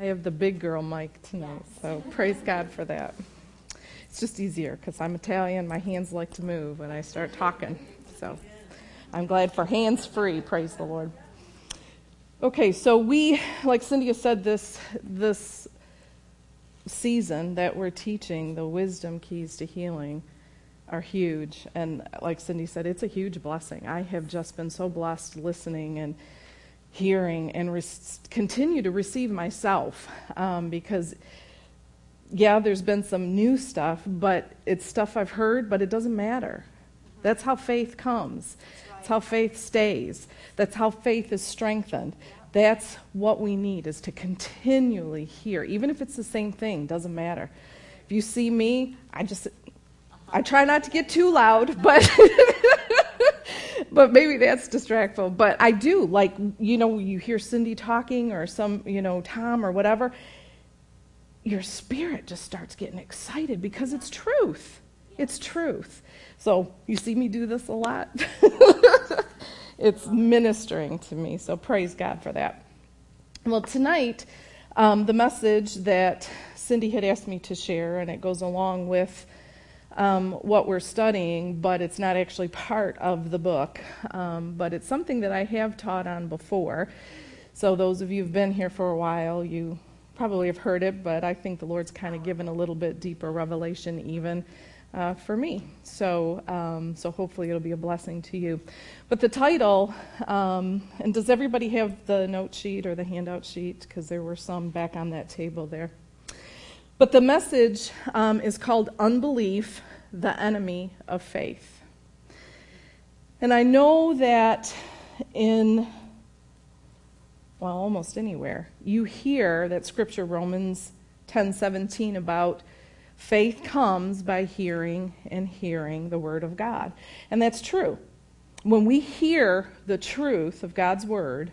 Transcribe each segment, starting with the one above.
I have the big girl mic tonight, so praise God for that. It's just easier because I'm Italian. My hands like to move when I start talking. So I'm glad for hands free. Praise the Lord. Okay, so we, like Cindy said, this this season that we're teaching the wisdom keys to healing are huge, and like Cindy said, it's a huge blessing. I have just been so blessed listening and hearing and re- continue to receive myself um, because yeah there's been some new stuff but it's stuff i've heard but it doesn't matter. That's how faith comes. That's how faith stays. That's how faith is strengthened. That's what we need is to continually hear even if it's the same thing doesn't matter. If you see me i just i try not to get too loud but but maybe that's distractful. But I do like you know you hear Cindy talking or some you know Tom or whatever. Your spirit just starts getting excited because it's truth. It's truth. So you see me do this a lot. it's ministering to me. So praise God for that. Well, tonight, um, the message that Cindy had asked me to share, and it goes along with um, what we're studying, but it's not actually part of the book. Um, but it's something that I have taught on before. So, those of you who've been here for a while, you probably have heard it, but I think the Lord's kind of given a little bit deeper revelation even uh, for me. So, um, so hopefully it'll be a blessing to you. But the title, um, and does everybody have the note sheet or the handout sheet? Because there were some back on that table there. But the message um, is called Unbelief, the Enemy of Faith. And I know that in, well, almost anywhere, you hear that scripture, Romans 10 17, about faith comes by hearing and hearing the Word of God. And that's true. When we hear the truth of God's Word,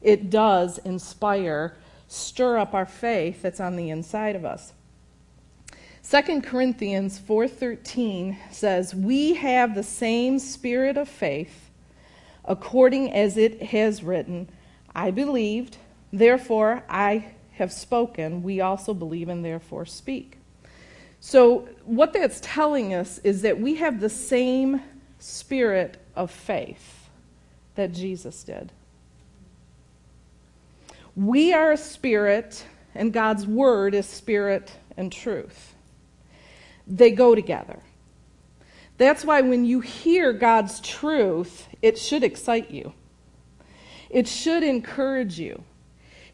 it does inspire stir up our faith that's on the inside of us. 2 Corinthians 4:13 says, "We have the same spirit of faith, according as it has written, I believed, therefore I have spoken. We also believe and therefore speak." So, what that's telling us is that we have the same spirit of faith that Jesus did. We are a spirit, and God's word is spirit and truth. They go together. That's why when you hear God's truth, it should excite you. It should encourage you.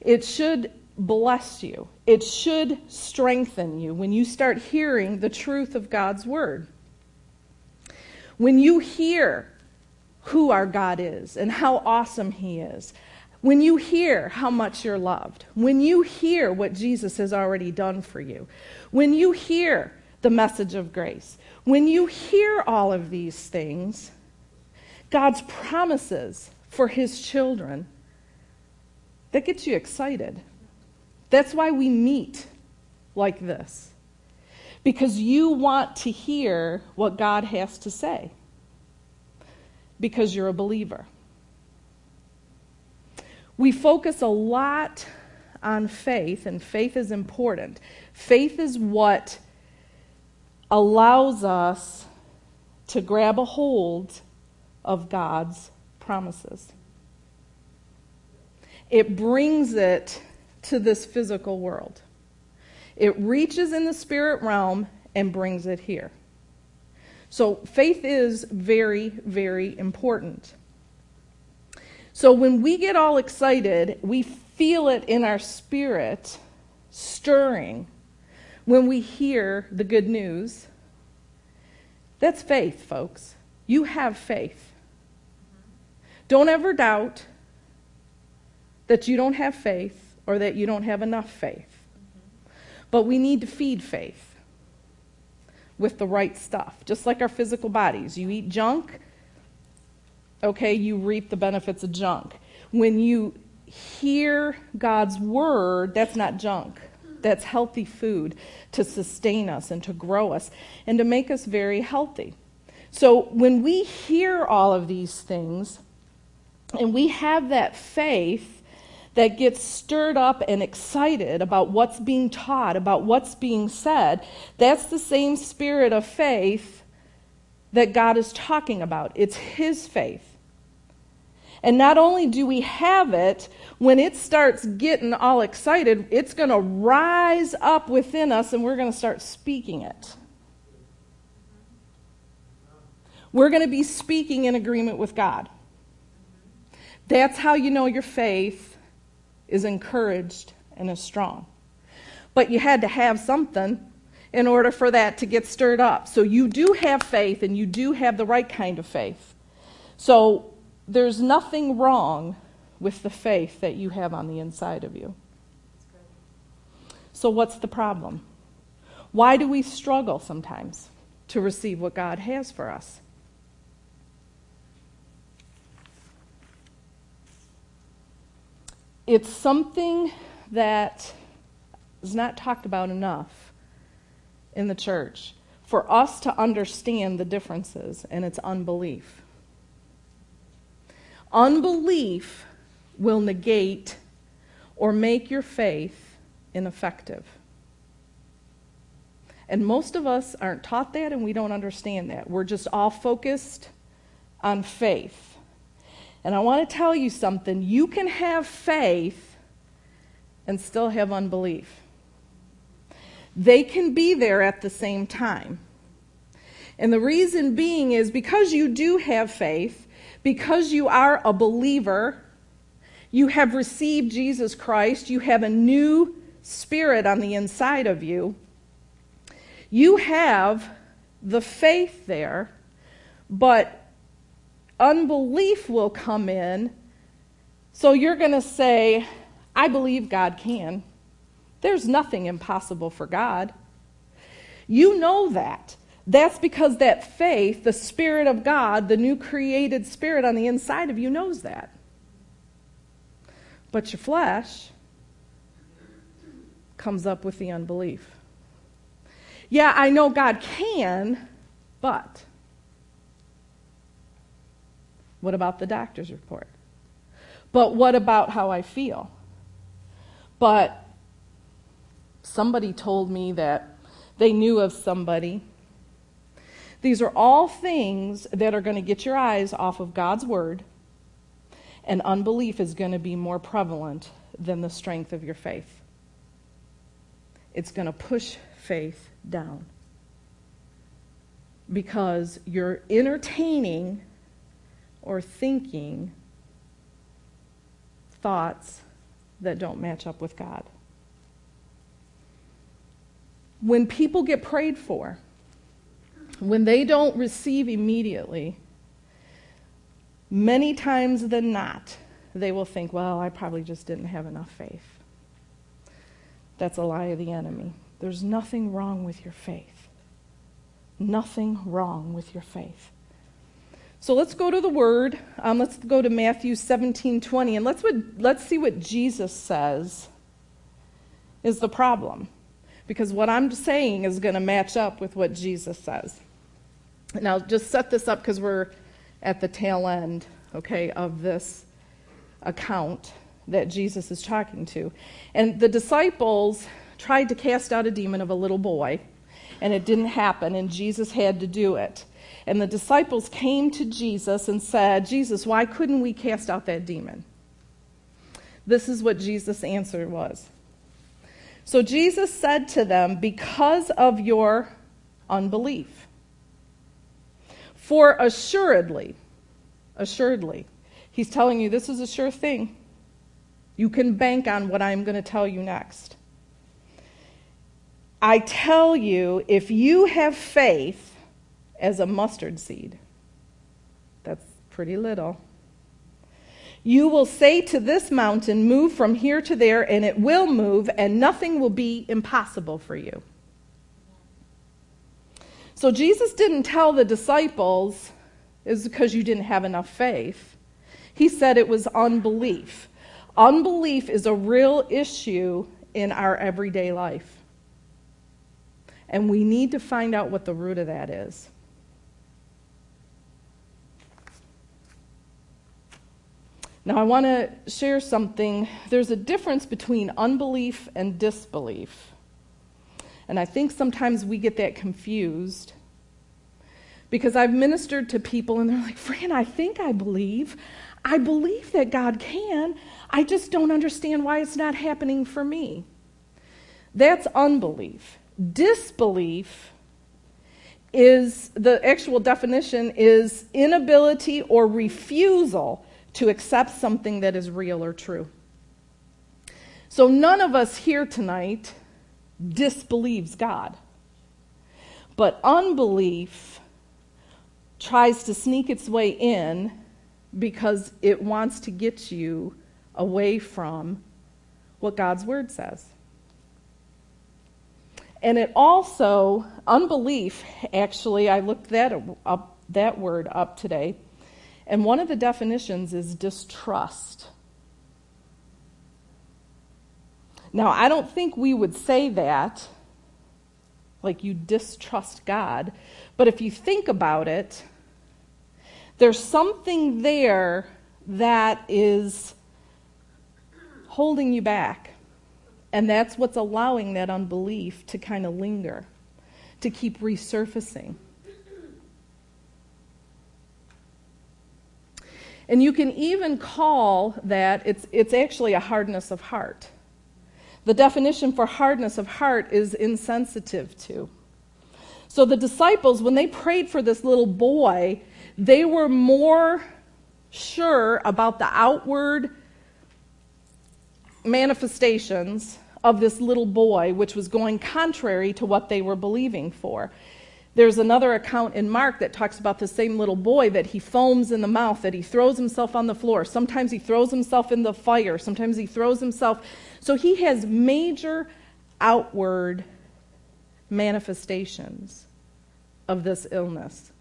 It should bless you. It should strengthen you when you start hearing the truth of God's word. When you hear who our God is and how awesome He is, when you hear how much you're loved, when you hear what Jesus has already done for you, when you hear the message of grace, when you hear all of these things, God's promises for his children, that gets you excited. That's why we meet like this. Because you want to hear what God has to say. Because you're a believer. We focus a lot on faith, and faith is important. Faith is what allows us to grab a hold of God's promises. It brings it to this physical world. It reaches in the spirit realm and brings it here. So faith is very, very important. So when we get all excited, we feel it in our spirit stirring when we hear the good news. That's faith, folks. You have faith. Don't ever doubt that you don't have faith or that you don't have enough faith. But we need to feed faith with the right stuff, just like our physical bodies. You eat junk, okay, you reap the benefits of junk. When you hear God's word, that's not junk. That's healthy food to sustain us and to grow us and to make us very healthy. So when we hear all of these things and we have that faith, that gets stirred up and excited about what's being taught, about what's being said, that's the same spirit of faith that God is talking about. It's His faith. And not only do we have it, when it starts getting all excited, it's going to rise up within us and we're going to start speaking it. We're going to be speaking in agreement with God. That's how you know your faith is encouraged and is strong. But you had to have something in order for that to get stirred up. So you do have faith and you do have the right kind of faith. So there's nothing wrong with the faith that you have on the inside of you. So, what's the problem? Why do we struggle sometimes to receive what God has for us? It's something that is not talked about enough in the church for us to understand the differences, and it's unbelief. Unbelief will negate or make your faith ineffective. And most of us aren't taught that and we don't understand that. We're just all focused on faith. And I want to tell you something you can have faith and still have unbelief. They can be there at the same time. And the reason being is because you do have faith, because you are a believer, you have received Jesus Christ, you have a new spirit on the inside of you, you have the faith there, but unbelief will come in. So you're going to say, I believe God can. There's nothing impossible for God. You know that. That's because that faith, the Spirit of God, the new created Spirit on the inside of you, knows that. But your flesh comes up with the unbelief. Yeah, I know God can, but what about the doctor's report? But what about how I feel? But somebody told me that they knew of somebody these are all things that are going to get your eyes off of God's word, and unbelief is going to be more prevalent than the strength of your faith. It's going to push faith down because you're entertaining or thinking thoughts that don't match up with God. When people get prayed for, when they don't receive immediately, many times than not, they will think, well, I probably just didn't have enough faith. That's a lie of the enemy. There's nothing wrong with your faith. Nothing wrong with your faith. So let's go to the word. Um, let's go to Matthew 17 20, and let's, let's see what Jesus says is the problem. Because what I'm saying is going to match up with what Jesus says. Now, just set this up because we're at the tail end, okay, of this account that Jesus is talking to. And the disciples tried to cast out a demon of a little boy, and it didn't happen, and Jesus had to do it. And the disciples came to Jesus and said, Jesus, why couldn't we cast out that demon? This is what Jesus' answer was. So Jesus said to them, Because of your unbelief. For assuredly, assuredly, he's telling you this is a sure thing. You can bank on what I'm going to tell you next. I tell you, if you have faith as a mustard seed, that's pretty little. You will say to this mountain, Move from here to there, and it will move, and nothing will be impossible for you. So Jesus didn't tell the disciples is because you didn't have enough faith. He said it was unbelief. Unbelief is a real issue in our everyday life. And we need to find out what the root of that is. Now, I want to share something. There's a difference between unbelief and disbelief. And I think sometimes we get that confused because I've ministered to people and they're like, Fran, I think I believe. I believe that God can. I just don't understand why it's not happening for me. That's unbelief. Disbelief is the actual definition is inability or refusal to accept something that is real or true. So none of us here tonight disbelieves God. But unbelief tries to sneak its way in because it wants to get you away from what God's word says. And it also, unbelief, actually, I looked that up, that word up today, and one of the definitions is distrust. Now, I don't think we would say that, like you distrust God, but if you think about it, there's something there that is holding you back. And that's what's allowing that unbelief to kind of linger, to keep resurfacing. And you can even call that, it's, it's actually a hardness of heart. The definition for hardness of heart is insensitive to. So the disciples, when they prayed for this little boy, they were more sure about the outward manifestations of this little boy, which was going contrary to what they were believing for. There's another account in Mark that talks about the same little boy that he foams in the mouth, that he throws himself on the floor. Sometimes he throws himself in the fire, sometimes he throws himself. So he has major outward manifestations of this illness.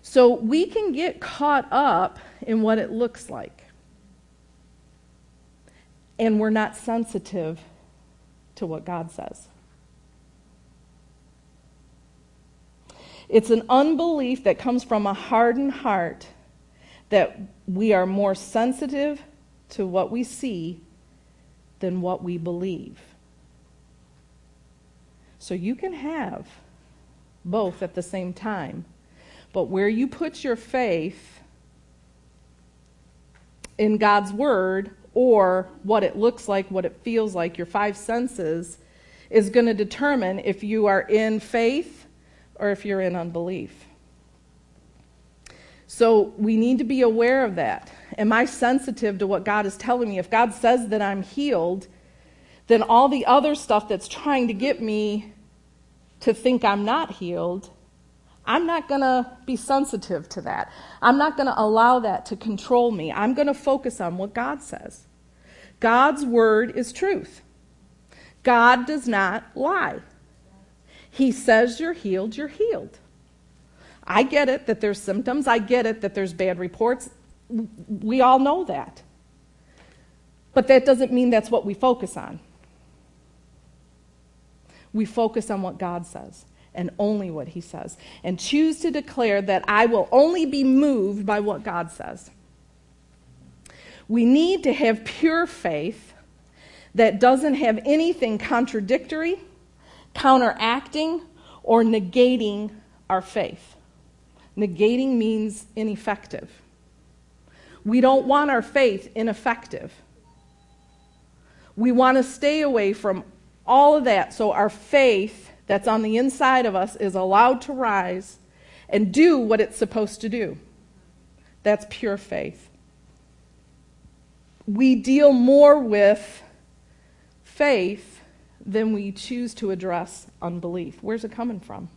So we can get caught up in what it looks like and we're not sensitive to what God says. It's an unbelief that comes from a hardened heart that we are more sensitive to what we see than what we believe. So you can have both at the same time. But where you put your faith in God's Word or what it looks like, what it feels like, your five senses, is going to determine if you are in faith or if you're in unbelief. So we need to be aware of that. Am I sensitive to what God is telling me? If God says that I'm healed, then all the other stuff that's trying to get me to think I'm not healed, I'm not going to be sensitive to that. I'm not going to allow that to control me. I'm going to focus on what God says. God's word is truth. God does not lie. He says you're healed, you're healed. I get it that there's symptoms. I get it that there's bad reports. We all know that. But that doesn't mean that's what we focus on. We focus on what God says and only what He says, and choose to declare that I will only be moved by what God says. We need to have pure faith that doesn't have anything contradictory, counteracting, or negating our faith. Negating means ineffective. We don't want our faith ineffective. We want to stay away from all of that so our faith that's on the inside of us is allowed to rise and do what it's supposed to do. That's pure faith we deal more with faith than we choose to address unbelief. Where's it coming from?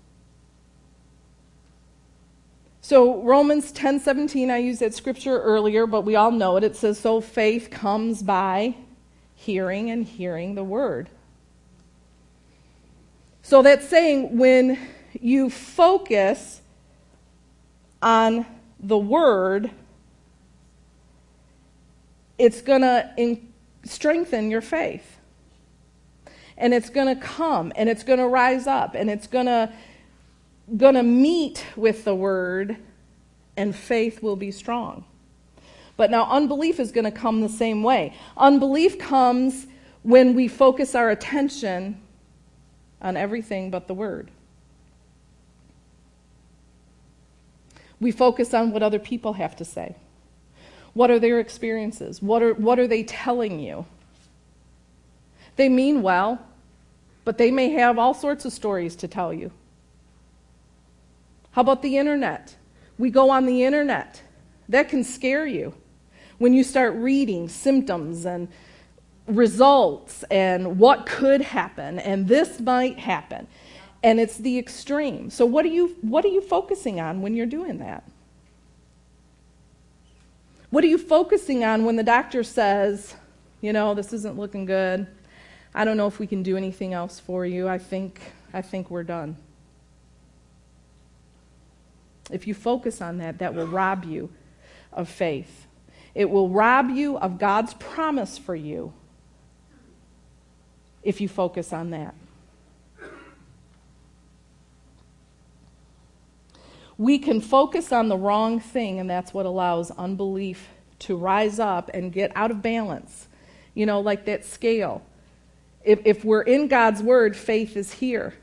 So Romans 10:17 I used that scripture earlier, but we all know it. It says so faith comes by hearing and hearing the word. So that's saying when you focus on the word it's going to strengthen your faith. And it's going to come and it's going to rise up and it's going to going to meet with the word and faith will be strong. But now unbelief is going to come the same way. Unbelief comes when we focus our attention on everything but the Word. We focus on what other people have to say. What are their experiences? What are, what are they telling you? They mean well, but they may have all sorts of stories to tell you. How about the internet? We go on the internet. That can scare you when you start reading symptoms and results and what could happen and this might happen and it's the extreme so what are you what are you focusing on when you're doing that what are you focusing on when the doctor says you know this isn't looking good i don't know if we can do anything else for you i think i think we're done if you focus on that that will rob you of faith it will rob you of god's promise for you if you focus on that. We can focus on the wrong thing, and that's what allows unbelief to rise up and get out of balance. You know, like that scale. If, if we're in God's Word, faith is here.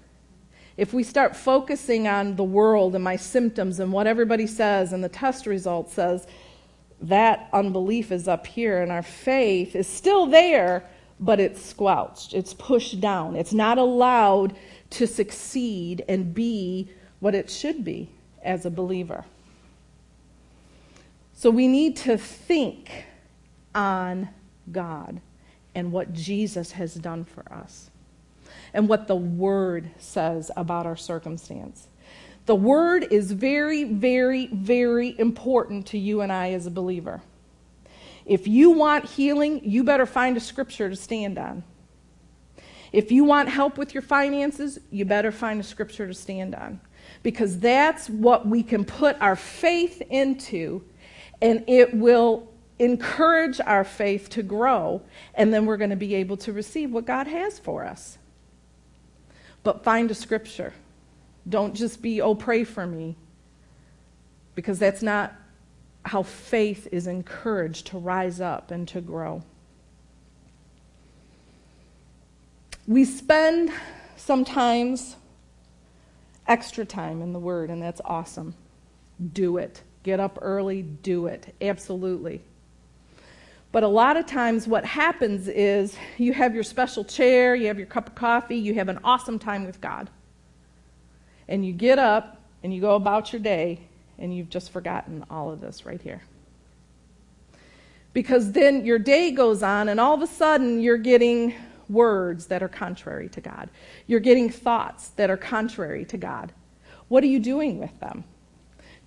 If we start focusing on the world and my symptoms and what everybody says and the test result says, that unbelief is up here, and our faith is still there, but it's squelched, it's pushed down, it's not allowed to succeed and be what it should be as a believer. So we need to think on God and what Jesus has done for us and what the Word says about our circumstance. The Word is very, very, very important to you and I as a believer. If you want healing, you better find a scripture to stand on. If you want help with your finances, you better find a scripture to stand on. Because that's what we can put our faith into, and it will encourage our faith to grow, and then we're going to be able to receive what God has for us. But find a scripture. Don't just be, oh, pray for me, because that's not how faith is encouraged to rise up and to grow. We spend sometimes extra time in the Word, and that's awesome. Do it. Get up early, do it. Absolutely. But a lot of times, what happens is you have your special chair, you have your cup of coffee, you have an awesome time with God. And you get up and you go about your day, and you've just forgotten all of this right here. Because then your day goes on, and all of a sudden you're getting words that are contrary to God. You're getting thoughts that are contrary to God. What are you doing with them?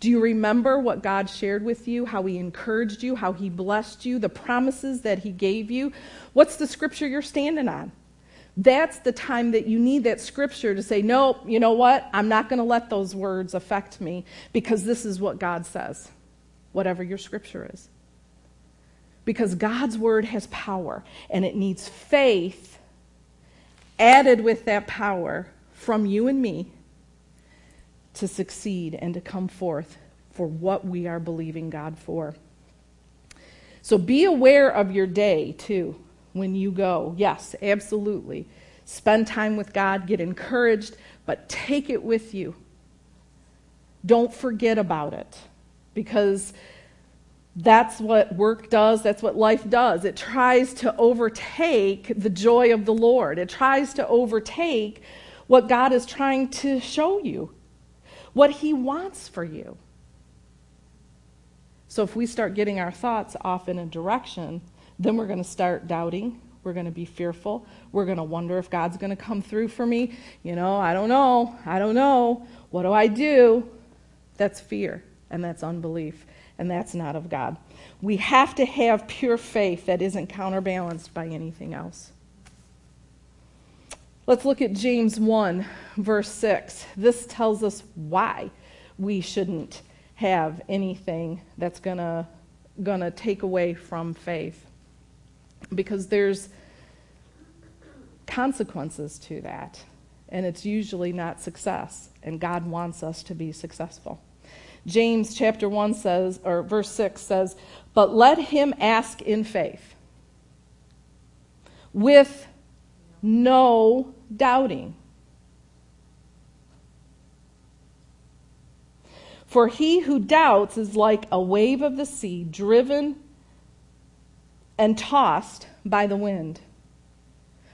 Do you remember what God shared with you, how He encouraged you, how He blessed you, the promises that He gave you? What's the scripture you're standing on? That's the time that you need that scripture to say, no, you know what? I'm not going to let those words affect me because this is what God says, whatever your scripture is. Because God's word has power and it needs faith added with that power from you and me to succeed and to come forth for what we are believing God for. So be aware of your day, too when you go. Yes, absolutely. Spend time with God, get encouraged, but take it with you. Don't forget about it because that's what work does, that's what life does. It tries to overtake the joy of the Lord, it tries to overtake what God is trying to show you, what He wants for you. So if we start getting our thoughts off in a direction, then we're going to start doubting. We're going to be fearful. We're going to wonder if God's going to come through for me. You know, I don't know. I don't know. What do I do? That's fear, and that's unbelief, and that's not of God. We have to have pure faith that isn't counterbalanced by anything else. Let's look at James 1, verse 6. This tells us why we shouldn't have anything that's going to going to take away from faith because there's consequences to that, and it's usually not success, and God wants us to be successful. James chapter 1 says, or verse 6 says, But let him ask in faith, with no doubting. For he who doubts is like a wave of the sea, driven and tossed by the wind.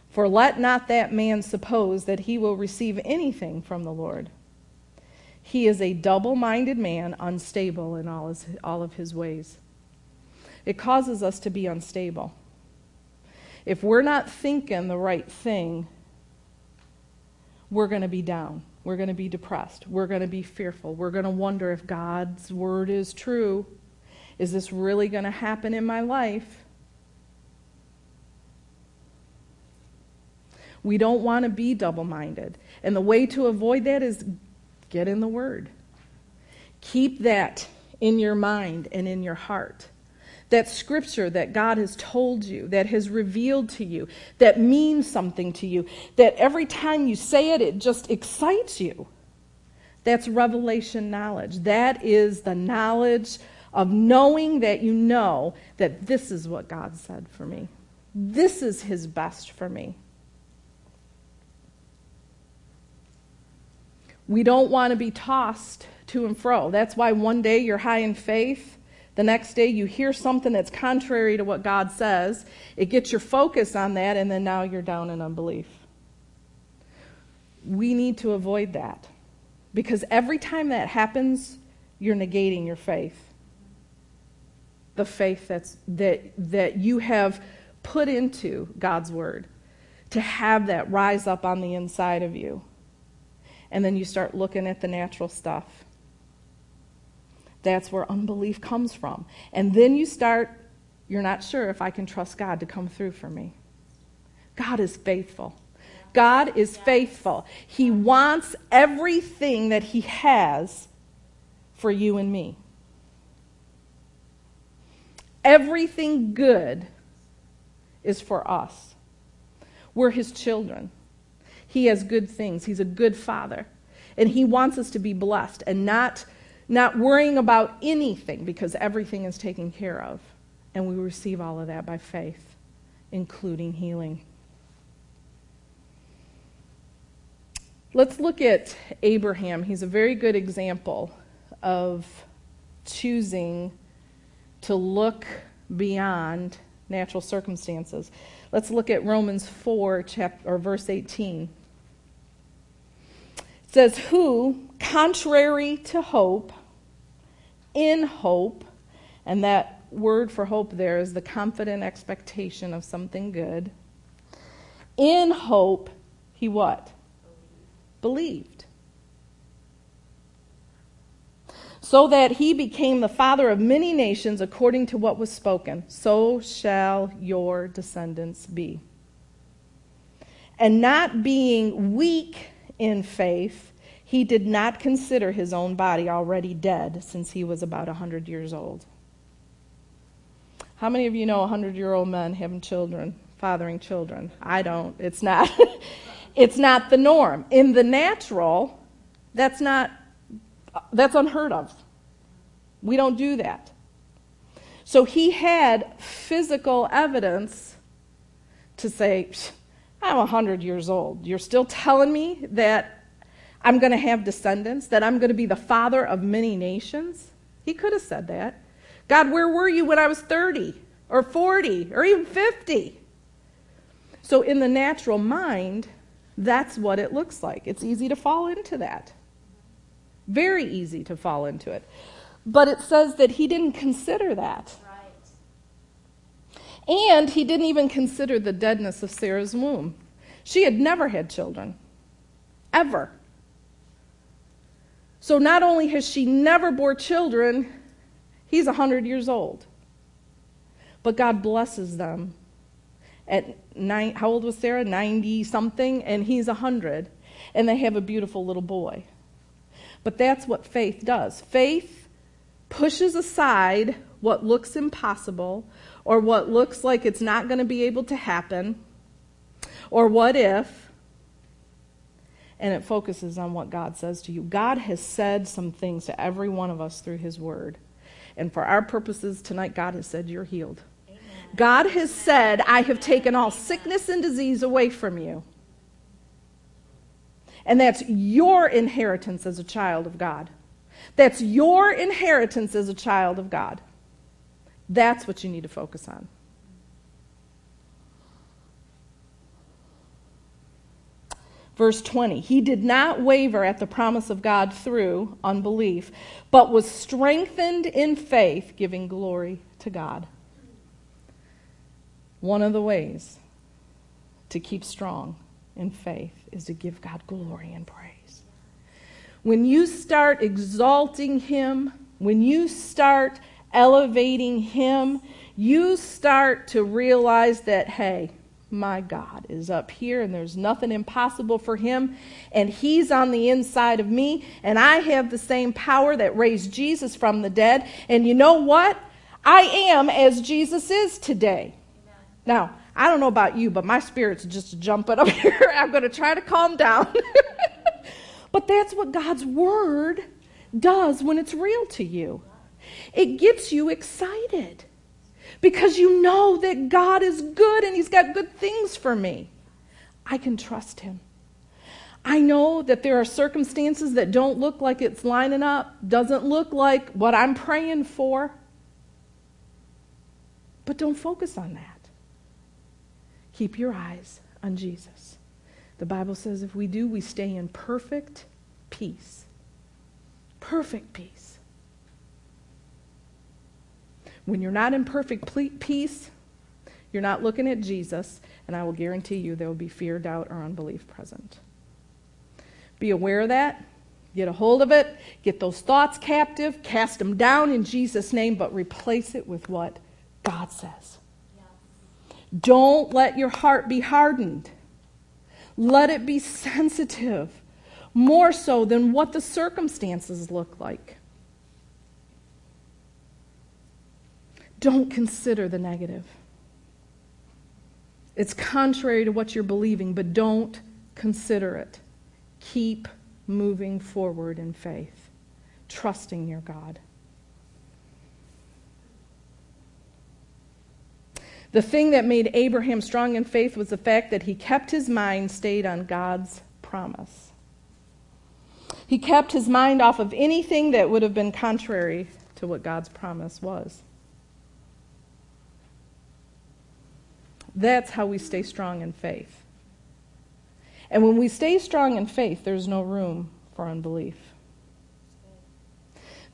For let not that man suppose that he will receive anything from the Lord. He is a double minded man, unstable in all, his, all of his ways. It causes us to be unstable. If we're not thinking the right thing, we're going to be down. We're going to be depressed. We're going to be fearful. We're going to wonder if God's word is true. Is this really going to happen in my life? We don't want to be double minded. And the way to avoid that is get in the Word. Keep that in your mind and in your heart that scripture that God has told you, that has revealed to you, that means something to you, that every time you say it, it just excites you. That's revelation knowledge. That is the knowledge of knowing that you know that this is what God said for me. This is His best for me. We don't want to be tossed to and fro. That's why one day you're high in faith the next day, you hear something that's contrary to what God says. It gets your focus on that, and then now you're down in unbelief. We need to avoid that because every time that happens, you're negating your faith. The faith that's, that, that you have put into God's Word to have that rise up on the inside of you. And then you start looking at the natural stuff that's where unbelief comes from. And then you start, you're not sure if I can trust God to come through for me. God is faithful. God is faithful. He wants everything that He has for you and me. Everything good is for us. We're His children. He has good things. He's a good Father. And He wants us to be blessed and not not worrying about anything because everything is taken care of. And we receive all of that by faith, including healing. Let's look at Abraham. He's a very good example of choosing to look beyond natural circumstances. Let's look at Romans 4 chapter or verse 18. It says, "Who, contrary to hope, in hope, and that word for hope there is the confident expectation of something good. In hope, he what? Believed. So that he became the father of many nations according to what was spoken. So shall your descendants be. And not being weak in faith, he did not consider his own body already dead since he was about 100 years old. How many of you know 100 year old men having children, fathering children? I don't. It's not. it's not the norm. In the natural, that's not that's unheard of. We don't do that. So he had physical evidence to say, I'm 100 years old. You're still telling me that I'm going to have descendants, that I'm going to be the father of many nations. He could have said that. God, where were you when I was 30 or 40 or even 50? So, in the natural mind, that's what it looks like. It's easy to fall into that. Very easy to fall into it. But it says that he didn't consider that. Right. And he didn't even consider the deadness of Sarah's womb. She had never had children, ever. So not only has she never bore children, he's 100 years old. But God blesses them. At nine, how old was Sarah? 90 something, and he's 100. And they have a beautiful little boy. But that's what faith does. Faith pushes aside what looks impossible or what looks like it's not going to be able to happen or what if and it focuses on what God says to you. God has said some things to every one of us through His Word. And for our purposes tonight, God has said, You're healed. Amen. God has said, I have taken all sickness and disease away from you. And that's your inheritance as a child of God. That's your inheritance as a child of God. That's what you need to focus on. Verse 20, he did not waver at the promise of God through unbelief, but was strengthened in faith, giving glory to God. One of the ways to keep strong in faith is to give God glory and praise. When you start exalting Him, when you start elevating Him, you start to realize that, hey, my God is up here and there's nothing impossible for him. And he's on the inside of me. And I have the same power that raised Jesus from the dead. And you know what? I am as Jesus is today. Amen. Now, I don't know about you, but my spirit's just jumping up here. I'm going to try to calm down. but that's what God's word does when it's real to you. It gets you excited because you know that God is good and He's got good things for me. I can trust Him. I know that there are circumstances that don't look like it's lining up, doesn't look like what I'm praying for. But don't focus on that. Keep your eyes on Jesus. The Bible says if we do, we stay in perfect peace. Perfect peace. When you're not in perfect peace, you're not looking at Jesus, and I will guarantee you there will be fear, doubt, or unbelief present. Be aware of that. Get a hold of it. Get those thoughts captive. Cast them down in Jesus' name, but replace it with what God says. Don't let your heart be hardened. Let it be sensitive, more so than what the circumstances look like. Don't consider the negative. It's contrary to what you're believing, but don't consider it. Keep moving forward in faith, trusting your God. The thing that made Abraham strong in faith was the fact that he kept his mind stayed on God's promise. He kept his mind off of anything that would have been contrary to what God's promise was. That's how we stay strong in faith. And when we stay strong in faith, there's no room for unbelief.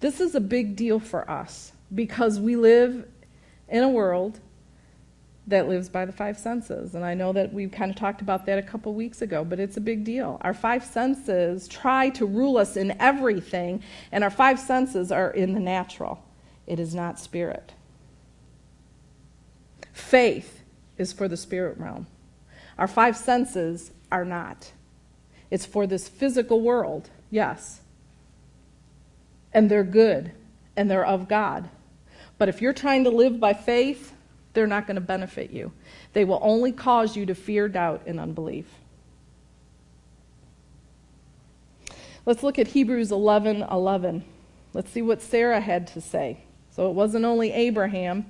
This is a big deal for us because we live in a world that lives by the five senses. And I know that we kind of talked about that a couple weeks ago, but it's a big deal. Our five senses try to rule us in everything, and our five senses are in the natural, it is not spirit. Faith is for the spirit realm. Our five senses are not. It's for this physical world, yes. And they're good and they're of God. But if you're trying to live by faith, they're not going to benefit you. They will only cause you to fear, doubt, and unbelief. Let's look at Hebrews 11 11. Let's see what Sarah had to say. So it wasn't only Abraham,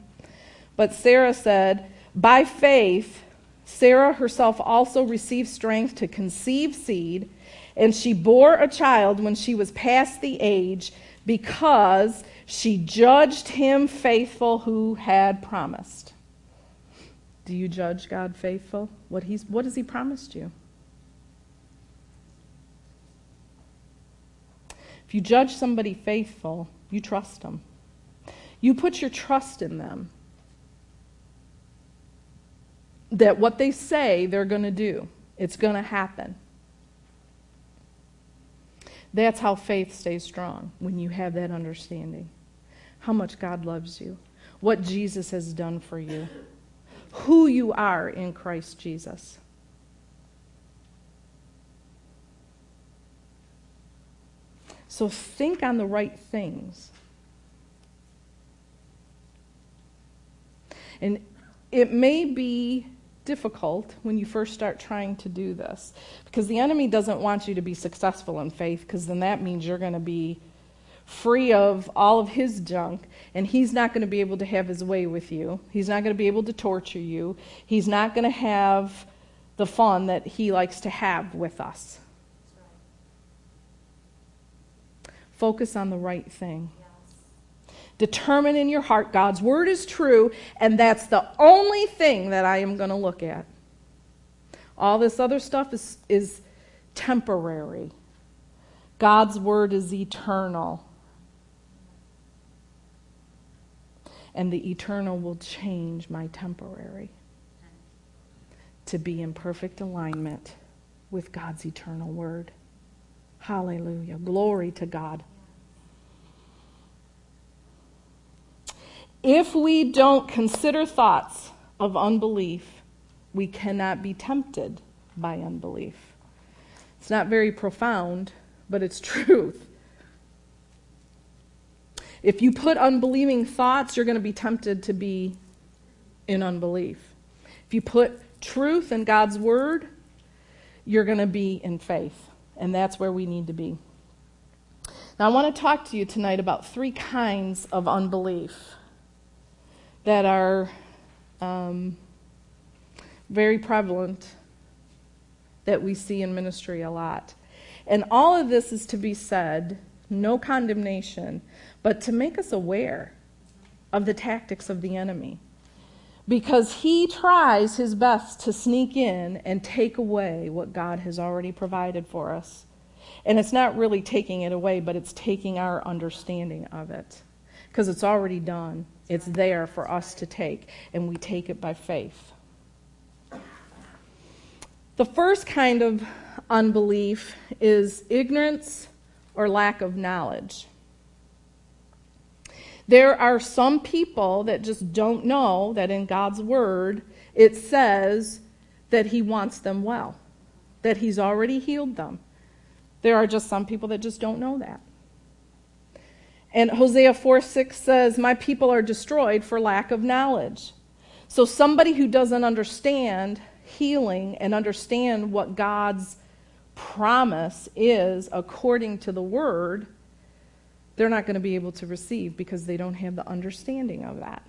but Sarah said, by faith, Sarah herself also received strength to conceive seed, and she bore a child when she was past the age because she judged him faithful who had promised. Do you judge God faithful? What, he's, what has he promised you? If you judge somebody faithful, you trust them. You put your trust in them that what they say they're going to do, it's going to happen. That's how faith stays strong when you have that understanding. How much God loves you, what Jesus has done for you, who you are in Christ Jesus. So think on the right things. And it may be difficult when you first start trying to do this because the enemy doesn't want you to be successful in faith because then that means you're going to be free of all of his junk and he's not going to be able to have his way with you. He's not going to be able to torture you. He's not going to have the fun that he likes to have with us. Focus on the right thing. Determine in your heart God's word is true, and that's the only thing that I am going to look at. All this other stuff is, is temporary. God's word is eternal. And the eternal will change my temporary to be in perfect alignment with God's eternal word. Hallelujah. Glory to God. If we don't consider thoughts of unbelief, we cannot be tempted by unbelief. It's not very profound, but it's truth. If you put unbelieving thoughts, you're going to be tempted to be in unbelief. If you put truth in God's word, you're going to be in faith. And that's where we need to be. Now, I want to talk to you tonight about three kinds of unbelief that are um, very prevalent that we see in ministry a lot. And all of this is to be said, no condemnation, but to make us aware of the tactics of the enemy. Because he tries his best to sneak in and take away what God has already provided for us. And it's not really taking it away, but it's taking our understanding of it. Because it's already done. It's there for us to take, and we take it by faith. The first kind of unbelief is ignorance or lack of knowledge. There are some people that just don't know that in God's Word it says that He wants them well, that He's already healed them. There are just some people that just don't know that. And Hosea 4 6 says, My people are destroyed for lack of knowledge. So, somebody who doesn't understand healing and understand what God's promise is according to the word, they're not going to be able to receive because they don't have the understanding of that.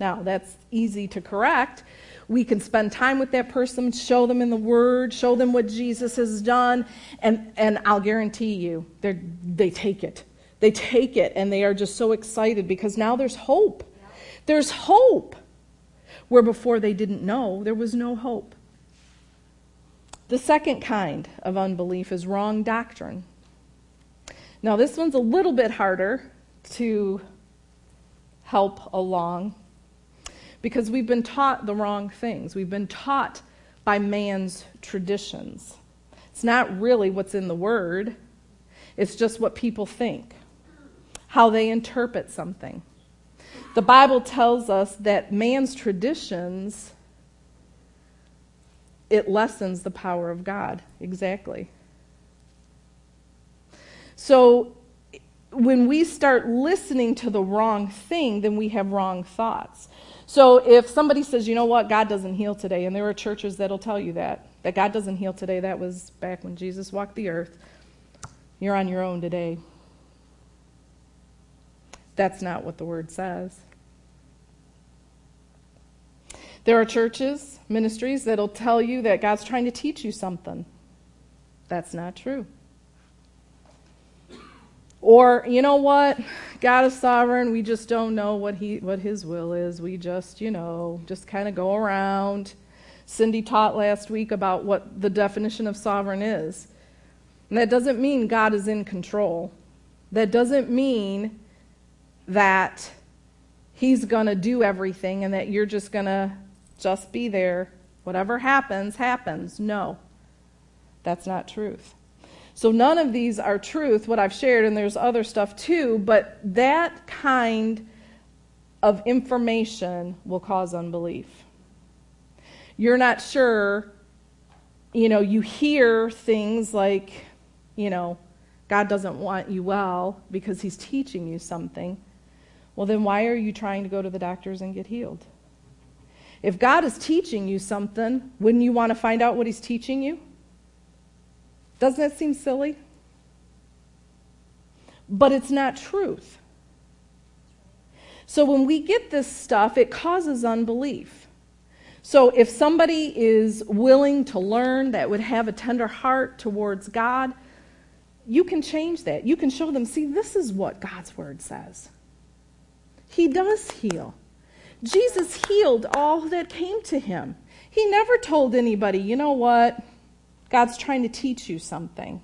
Now, that's easy to correct. We can spend time with that person, show them in the Word, show them what Jesus has done, and, and I'll guarantee you, they take it. They take it and they are just so excited because now there's hope. There's hope. Where before they didn't know, there was no hope. The second kind of unbelief is wrong doctrine. Now, this one's a little bit harder to help along because we've been taught the wrong things. We've been taught by man's traditions. It's not really what's in the Word, it's just what people think how they interpret something. The Bible tells us that man's traditions it lessens the power of God. Exactly. So when we start listening to the wrong thing, then we have wrong thoughts. So if somebody says, you know what, God doesn't heal today, and there are churches that'll tell you that, that God doesn't heal today, that was back when Jesus walked the earth, you're on your own today. That's not what the word says. There are churches, ministries that'll tell you that God's trying to teach you something. That's not true. Or, you know what? God is sovereign. We just don't know what he what his will is. We just, you know, just kind of go around. Cindy taught last week about what the definition of sovereign is. And that doesn't mean God is in control. That doesn't mean that he's going to do everything and that you're just going to just be there. Whatever happens, happens. No, that's not truth. So none of these are truth, what I've shared, and there's other stuff too, but that kind of information will cause unbelief. You're not sure, you know, you hear things like, you know, God doesn't want you well because he's teaching you something. Well, then why are you trying to go to the doctors and get healed? If God is teaching you something, wouldn't you want to find out what He's teaching you? Doesn't that seem silly? But it's not truth. So when we get this stuff, it causes unbelief. So if somebody is willing to learn, that would have a tender heart towards God, you can change that. You can show them, see, this is what God's word says. He does heal. Jesus healed all that came to him. He never told anybody, you know what? God's trying to teach you something.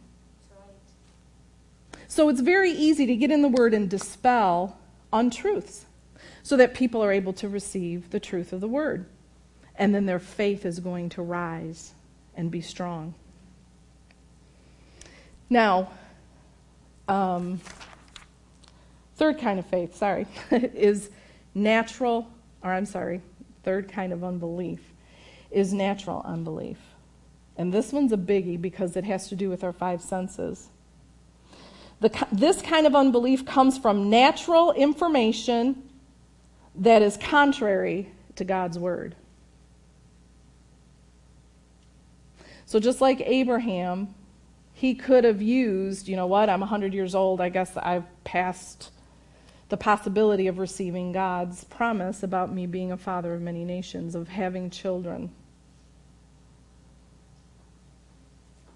So it's very easy to get in the word and dispel untruths so that people are able to receive the truth of the word. And then their faith is going to rise and be strong. Now, um, third kind of faith, sorry, is natural, or I'm sorry, third kind of unbelief is natural unbelief. And this one's a biggie because it has to do with our five senses. The, this kind of unbelief comes from natural information that is contrary to God's word. So, just like Abraham, he could have used, you know what, I'm 100 years old, I guess I've passed the possibility of receiving God's promise about me being a father of many nations, of having children.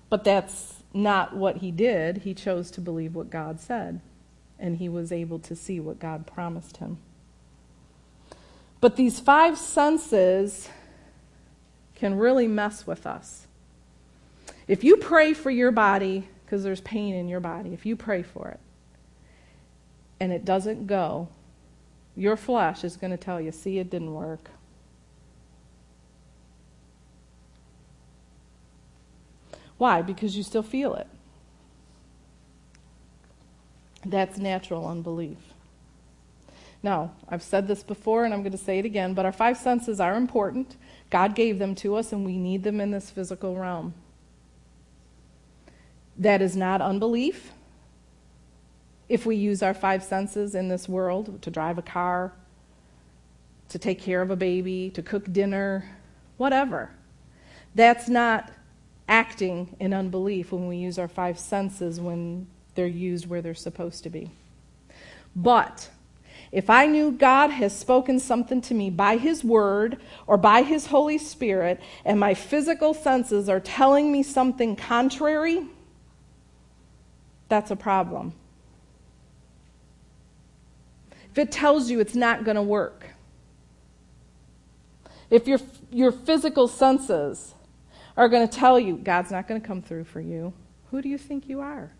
But that's not what he did. He chose to believe what God said, and he was able to see what God promised him. But these five senses can really mess with us. If you pray for your body, because there's pain in your body, if you pray for it and it doesn't go, your flesh is going to tell you, see, it didn't work. Why? Because you still feel it. That's natural unbelief. Now, I've said this before and I'm going to say it again, but our five senses are important. God gave them to us and we need them in this physical realm. That is not unbelief. If we use our five senses in this world to drive a car, to take care of a baby, to cook dinner, whatever, that's not acting in unbelief when we use our five senses when they're used where they're supposed to be. But if I knew God has spoken something to me by His Word or by His Holy Spirit, and my physical senses are telling me something contrary, that's a problem. If it tells you it's not going to work, if your, your physical senses are going to tell you God's not going to come through for you, who do you think you are?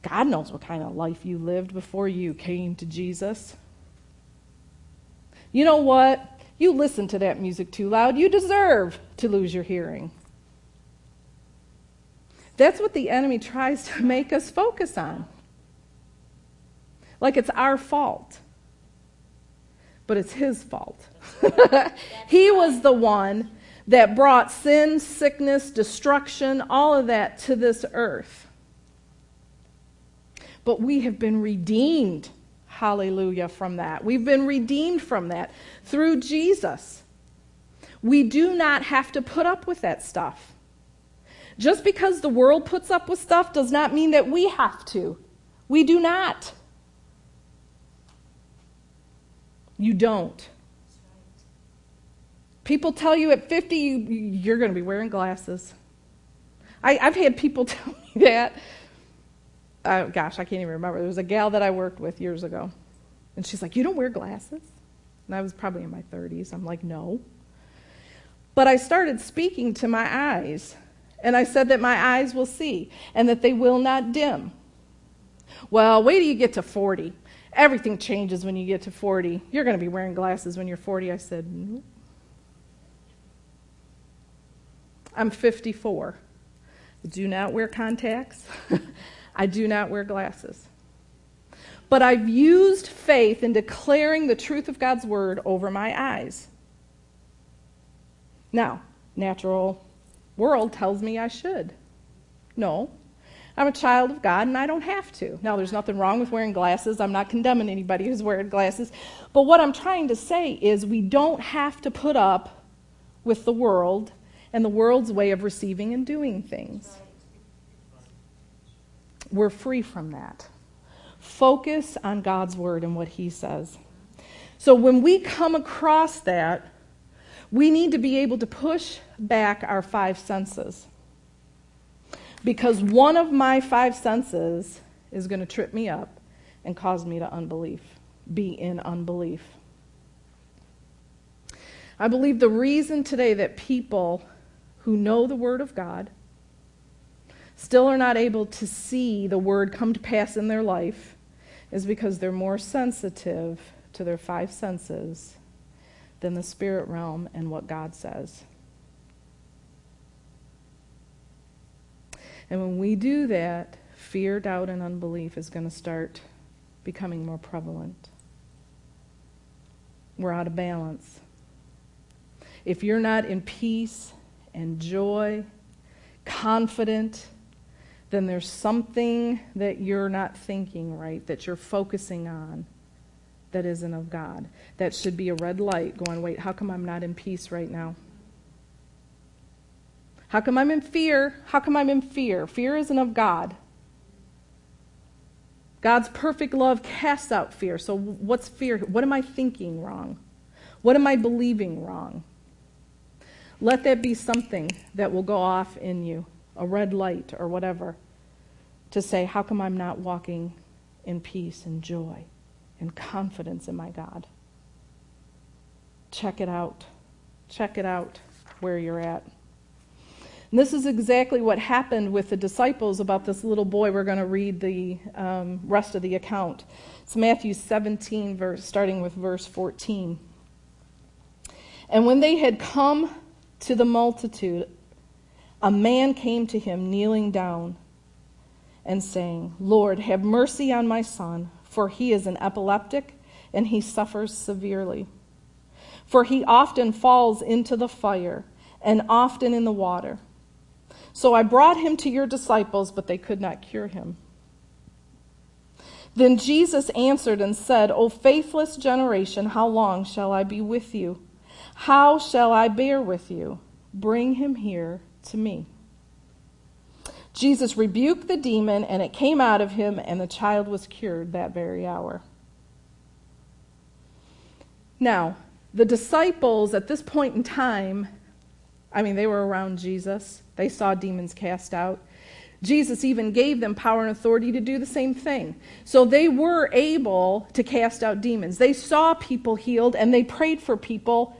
God knows what kind of life you lived before you came to Jesus. You know what? You listen to that music too loud. You deserve to lose your hearing. That's what the enemy tries to make us focus on. Like it's our fault. But it's his fault. he was the one that brought sin, sickness, destruction, all of that to this earth but we have been redeemed. Hallelujah from that. We've been redeemed from that through Jesus. We do not have to put up with that stuff. Just because the world puts up with stuff does not mean that we have to. We do not. You don't. People tell you at 50 you, are going to be wearing glasses. I, have had people tell me that uh, gosh, I can't even remember. There was a gal that I worked with years ago. And she's like, You don't wear glasses? And I was probably in my 30s. I'm like, No. But I started speaking to my eyes. And I said that my eyes will see and that they will not dim. Well, wait till you get to 40. Everything changes when you get to 40. You're going to be wearing glasses when you're 40. I said, No. I'm 54. I Do not wear contacts. I do not wear glasses. But I've used faith in declaring the truth of God's word over my eyes. Now, natural world tells me I should. No. I'm a child of God and I don't have to. Now, there's nothing wrong with wearing glasses. I'm not condemning anybody who's wearing glasses. But what I'm trying to say is we don't have to put up with the world and the world's way of receiving and doing things. We're free from that. Focus on God's word and what He says. So when we come across that, we need to be able to push back our five senses because one of my five senses is going to trip me up and cause me to unbelief, be in unbelief. I believe the reason today that people who know the Word of God still are not able to see the Word come to pass in their life is because they're more sensitive to their five senses than the spirit realm and what God says. And when we do that, fear, doubt, and unbelief is going to start becoming more prevalent. We're out of balance. If you're not in peace and joy, confident, then there's something that you're not thinking right, that you're focusing on that isn't of God. That should be a red light going, wait, how come I'm not in peace right now? How come I'm in fear? How come I'm in fear? Fear isn't of God. God's perfect love casts out fear. So, what's fear? What am I thinking wrong? What am I believing wrong? Let that be something that will go off in you, a red light or whatever, to say, How come I'm not walking in peace and joy and confidence in my God? Check it out. Check it out where you're at. And this is exactly what happened with the disciples about this little boy. We're going to read the um, rest of the account. It's Matthew 17, verse, starting with verse 14. And when they had come to the multitude, a man came to him, kneeling down and saying, Lord, have mercy on my son, for he is an epileptic and he suffers severely. For he often falls into the fire and often in the water. So I brought him to your disciples, but they could not cure him. Then Jesus answered and said, O faithless generation, how long shall I be with you? How shall I bear with you? Bring him here to me. Jesus rebuked the demon, and it came out of him, and the child was cured that very hour. Now, the disciples at this point in time I mean, they were around Jesus, they saw demons cast out. Jesus even gave them power and authority to do the same thing. So they were able to cast out demons. They saw people healed and they prayed for people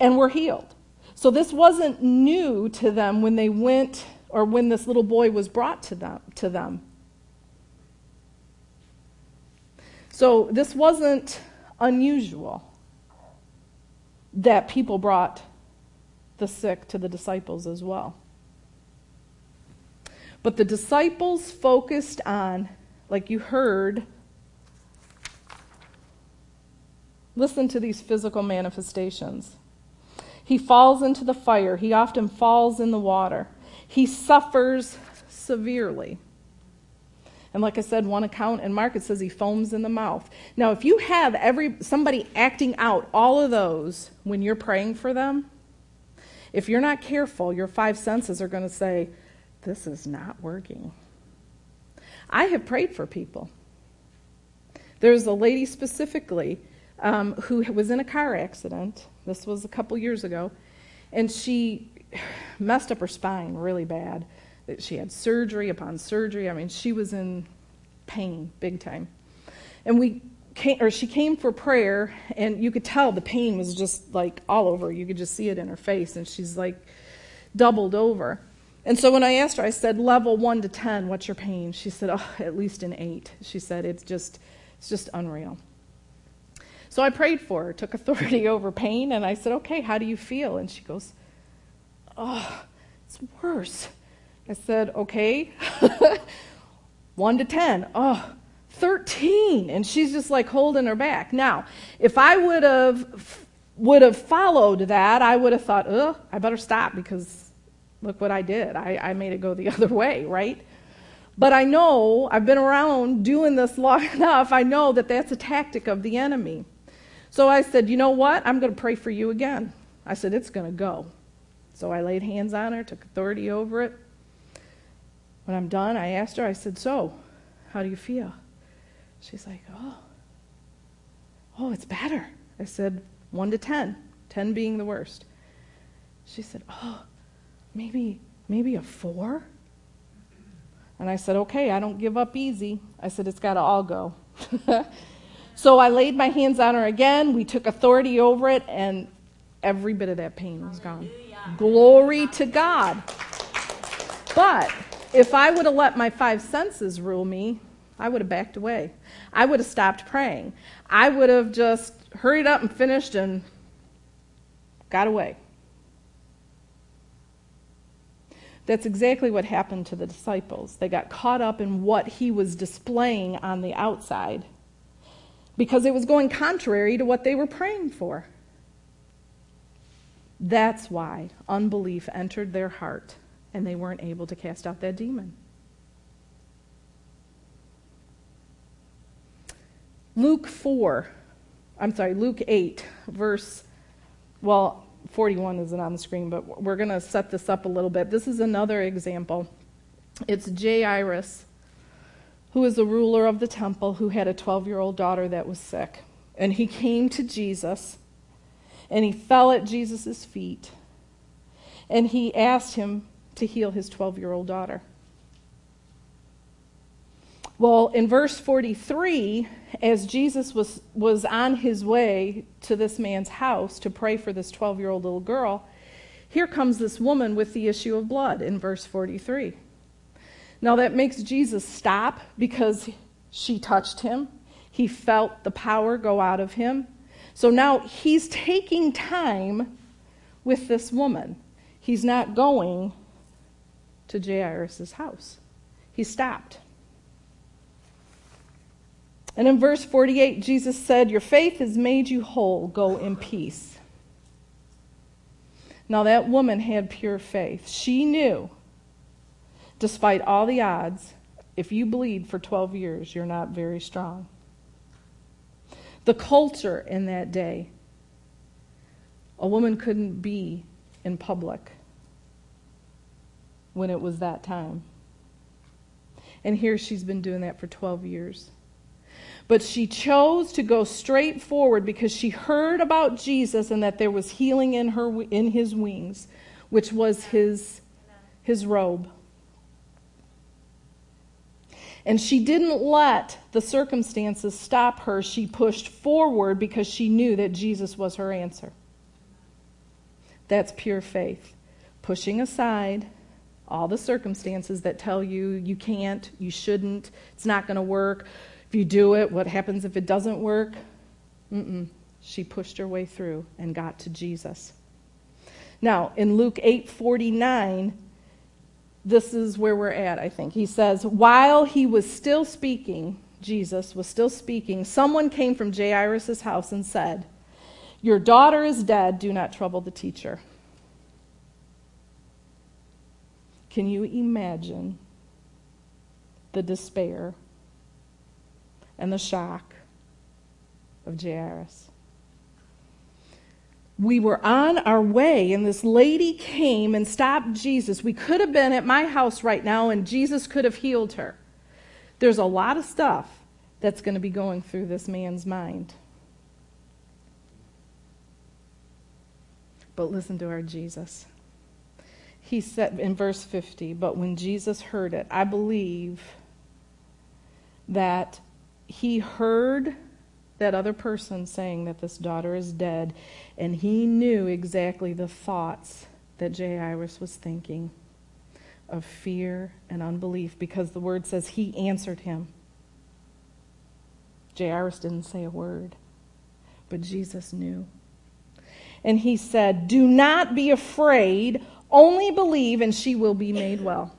and were healed. So this wasn't new to them when they went or when this little boy was brought to them to them. So this wasn't unusual that people brought the sick to the disciples as well. But the disciples focused on, like you heard, listen to these physical manifestations. He falls into the fire, he often falls in the water, he suffers severely. And like I said, one account in Mark it says he foams in the mouth. Now, if you have every somebody acting out all of those when you're praying for them, if you're not careful, your five senses are going to say, This is not working. I have prayed for people. There's a lady specifically um, who was in a car accident. This was a couple years ago. And she messed up her spine really bad. She had surgery upon surgery. I mean, she was in pain big time. And we came, or she came for prayer, and you could tell the pain was just like all over. You could just see it in her face, and she's like doubled over. And so when I asked her, I said, level one to ten, what's your pain? She said, oh, at least an eight. She said, it's just, it's just unreal. So I prayed for her, took authority over pain, and I said, okay, how do you feel? And she goes, oh, it's worse. I said, okay, one to ten. Oh, 13 and she's just like holding her back now if i would have would have followed that i would have thought oh i better stop because look what i did I, I made it go the other way right But I know, I've been around doing this long enough, I know that that's a tactic of the enemy. So I said, You know what? I'm going to pray for you again. I said, It's going to go. So I laid hands on her, took authority over it. When I'm done, I asked her, I said, So, how do you feel? She's like, Oh, oh, it's better. I said, 1 to 10, 10 being the worst. She said, Oh, maybe, maybe a 4? And I said, Okay, I don't give up easy. I said, It's got to all go. so I laid my hands on her again. We took authority over it, and every bit of that pain was gone. Glory to God. But if I would have let my five senses rule me, I would have backed away. I would have stopped praying. I would have just hurried up and finished and got away. That's exactly what happened to the disciples. They got caught up in what he was displaying on the outside because it was going contrary to what they were praying for. That's why unbelief entered their heart and they weren't able to cast out that demon. Luke 4, I'm sorry, Luke 8, verse, well, 41 isn't on the screen, but we're going to set this up a little bit. This is another example. It's Jairus, who is the ruler of the temple, who had a 12 year old daughter that was sick. And he came to Jesus and he fell at Jesus' feet and he asked him to heal his 12 year old daughter. Well, in verse 43, as Jesus was, was on his way to this man's house to pray for this 12 year old little girl, here comes this woman with the issue of blood in verse 43. Now, that makes Jesus stop because she touched him. He felt the power go out of him. So now he's taking time with this woman. He's not going to Jairus' house. He stopped. And in verse 48, Jesus said, Your faith has made you whole. Go in peace. Now, that woman had pure faith. She knew, despite all the odds, if you bleed for 12 years, you're not very strong. The culture in that day, a woman couldn't be in public when it was that time. And here she's been doing that for 12 years. But she chose to go straight forward because she heard about Jesus and that there was healing in her in his wings, which was his his robe. And she didn't let the circumstances stop her. She pushed forward because she knew that Jesus was her answer. That's pure faith. Pushing aside all the circumstances that tell you you can't, you shouldn't, it's not going to work, if you do it, what happens if it doesn't work? Mm-mm. She pushed her way through and got to Jesus. Now, in Luke 8:49, this is where we're at, I think. He says, "While he was still speaking, Jesus was still speaking, someone came from Jairus' house and said, "Your daughter is dead, do not trouble the teacher." Can you imagine the despair and the shock of Jairus. We were on our way, and this lady came and stopped Jesus. We could have been at my house right now, and Jesus could have healed her. There's a lot of stuff that's going to be going through this man's mind. But listen to our Jesus. He said in verse 50, but when Jesus heard it, I believe that he heard that other person saying that this daughter is dead, and he knew exactly the thoughts that Jairus was thinking of fear and unbelief because the word says he answered him. Jairus didn't say a word, but Jesus knew. And he said, Do not be afraid, only believe, and she will be made well.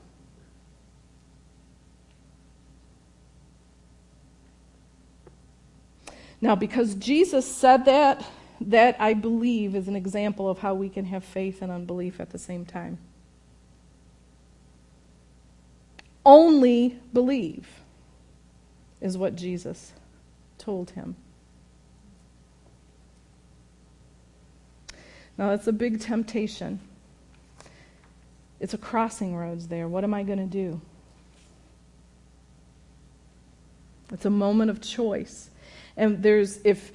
Now, because Jesus said that, that I believe is an example of how we can have faith and unbelief at the same time. Only believe, is what Jesus told him. Now, that's a big temptation. It's a crossing roads there. What am I going to do? It's a moment of choice. And there's, if,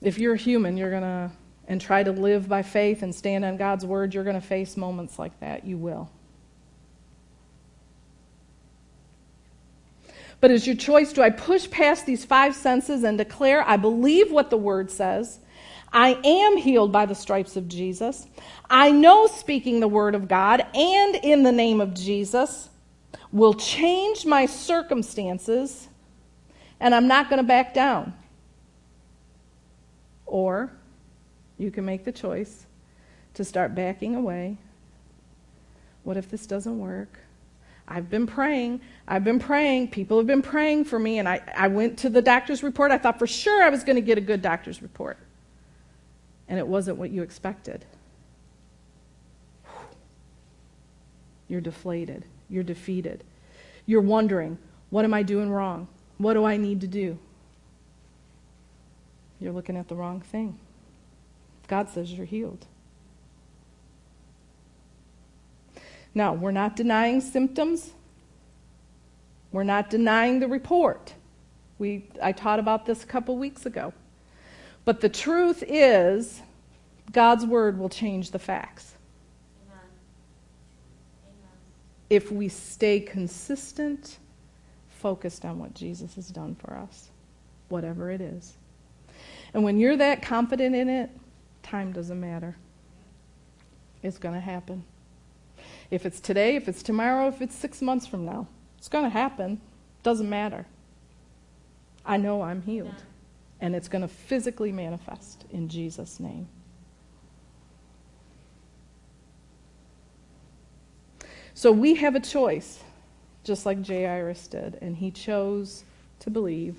if you're human, you're going to, and try to live by faith and stand on God's word, you're going to face moments like that. You will. But is your choice do I push past these five senses and declare I believe what the word says? I am healed by the stripes of Jesus. I know speaking the word of God and in the name of Jesus will change my circumstances, and I'm not going to back down. Or you can make the choice to start backing away. What if this doesn't work? I've been praying. I've been praying. People have been praying for me. And I, I went to the doctor's report. I thought for sure I was going to get a good doctor's report. And it wasn't what you expected. You're deflated. You're defeated. You're wondering, what am I doing wrong? What do I need to do? You're looking at the wrong thing. God says you're healed. Now, we're not denying symptoms. We're not denying the report. We, I taught about this a couple weeks ago. But the truth is, God's word will change the facts. Amen. Amen. If we stay consistent, focused on what Jesus has done for us, whatever it is. And when you're that confident in it, time doesn't matter. It's going to happen. If it's today, if it's tomorrow, if it's six months from now, it's going to happen. Doesn't matter. I know I'm healed. And it's going to physically manifest in Jesus' name. So we have a choice, just like Jairus did, and he chose to believe,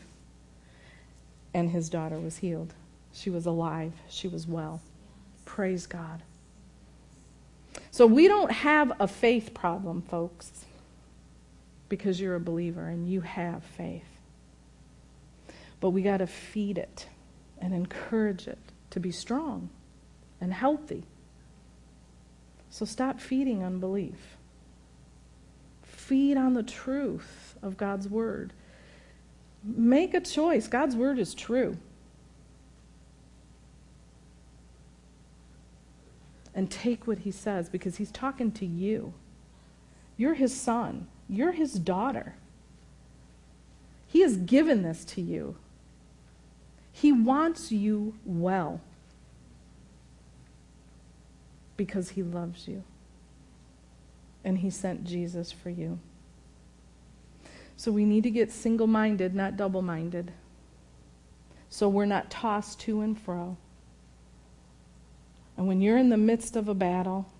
and his daughter was healed. She was alive, she was well. Praise God. So we don't have a faith problem, folks, because you're a believer and you have faith. But we got to feed it and encourage it to be strong and healthy. So stop feeding unbelief. Feed on the truth of God's word. Make a choice. God's word is true. and take what he says because he's talking to you. You're his son, you're his daughter. He has given this to you. He wants you well because he loves you. And he sent Jesus for you. So we need to get single minded, not double minded. So we're not tossed to and fro. And when you're in the midst of a battle,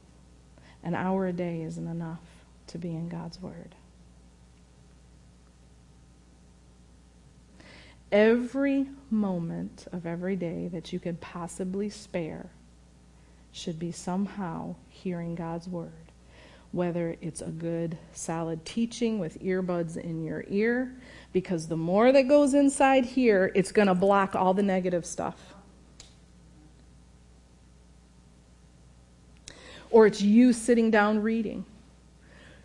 an hour a day isn't enough to be in God's Word. Every moment of every day that you could possibly spare should be somehow hearing God's Word. Whether it's a good, solid teaching with earbuds in your ear, because the more that goes inside here, it's going to block all the negative stuff. or it's you sitting down reading.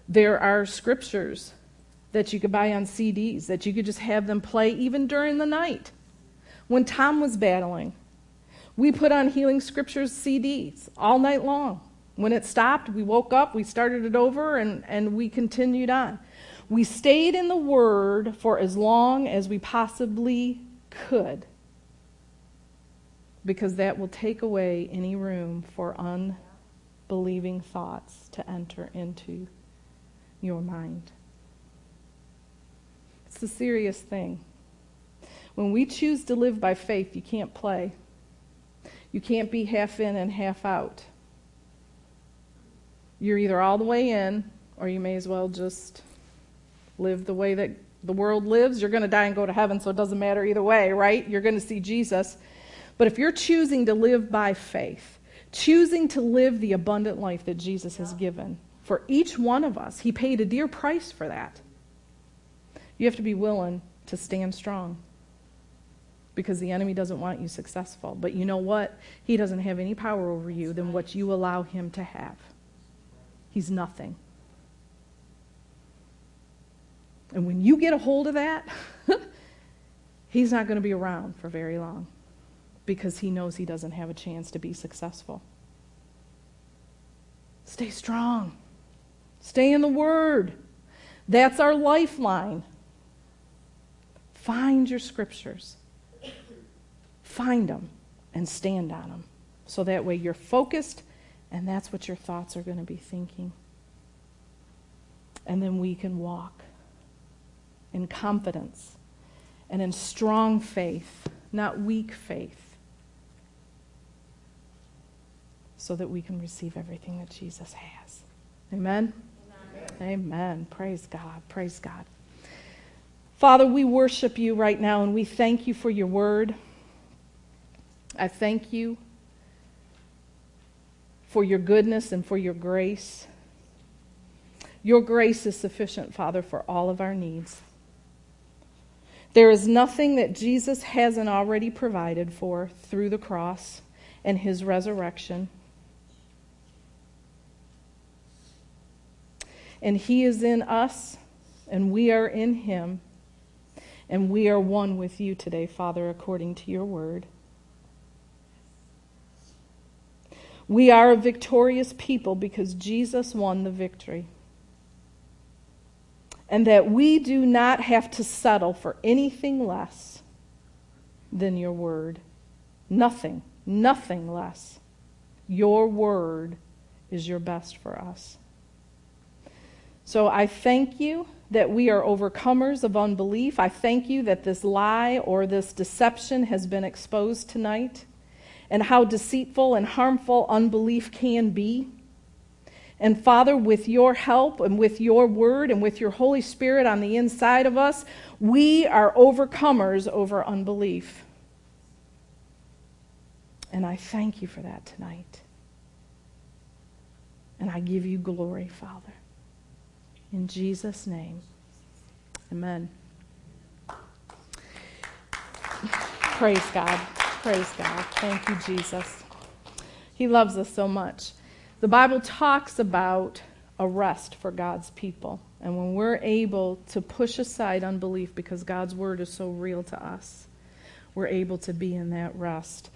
There are scriptures that you could buy on CDs that you could just have them play even during the night. When Tom was battling, we put on Healing Scriptures CDs all night long. When it stopped, we woke up, we started it over, and, and we continued on. We stayed in the Word for as long as we possibly could because that will take away any room for unbelieving thoughts to enter into your mind. It's a serious thing. When we choose to live by faith, you can't play. You can't be half in and half out. You're either all the way in, or you may as well just live the way that the world lives. You're going to die and go to heaven, so it doesn't matter either way, right? You're going to see Jesus. But if you're choosing to live by faith, choosing to live the abundant life that Jesus has given, for each one of us. He paid a dear price for that. You have to be willing to stand strong because the enemy doesn't want you successful. But you know what? He doesn't have any power over you than what you allow him to have. He's nothing. And when you get a hold of that, he's not going to be around for very long because he knows he doesn't have a chance to be successful. Stay strong. Stay in the Word. That's our lifeline. Find your scriptures. Find them and stand on them. So that way you're focused and that's what your thoughts are going to be thinking. And then we can walk in confidence and in strong faith, not weak faith, so that we can receive everything that Jesus has. Amen? Amen. Amen. Praise God. Praise God. Father, we worship you right now and we thank you for your word. I thank you for your goodness and for your grace. Your grace is sufficient, Father, for all of our needs. There is nothing that Jesus hasn't already provided for through the cross and his resurrection. And he is in us, and we are in him. And we are one with you today, Father, according to your word. We are a victorious people because Jesus won the victory. And that we do not have to settle for anything less than your word. Nothing, nothing less. Your word is your best for us. So I thank you that we are overcomers of unbelief. I thank you that this lie or this deception has been exposed tonight and how deceitful and harmful unbelief can be. And Father, with your help and with your word and with your Holy Spirit on the inside of us, we are overcomers over unbelief. And I thank you for that tonight. And I give you glory, Father. In Jesus' name, amen. Praise God. Praise God. Thank you, Jesus. He loves us so much. The Bible talks about a rest for God's people. And when we're able to push aside unbelief because God's word is so real to us, we're able to be in that rest.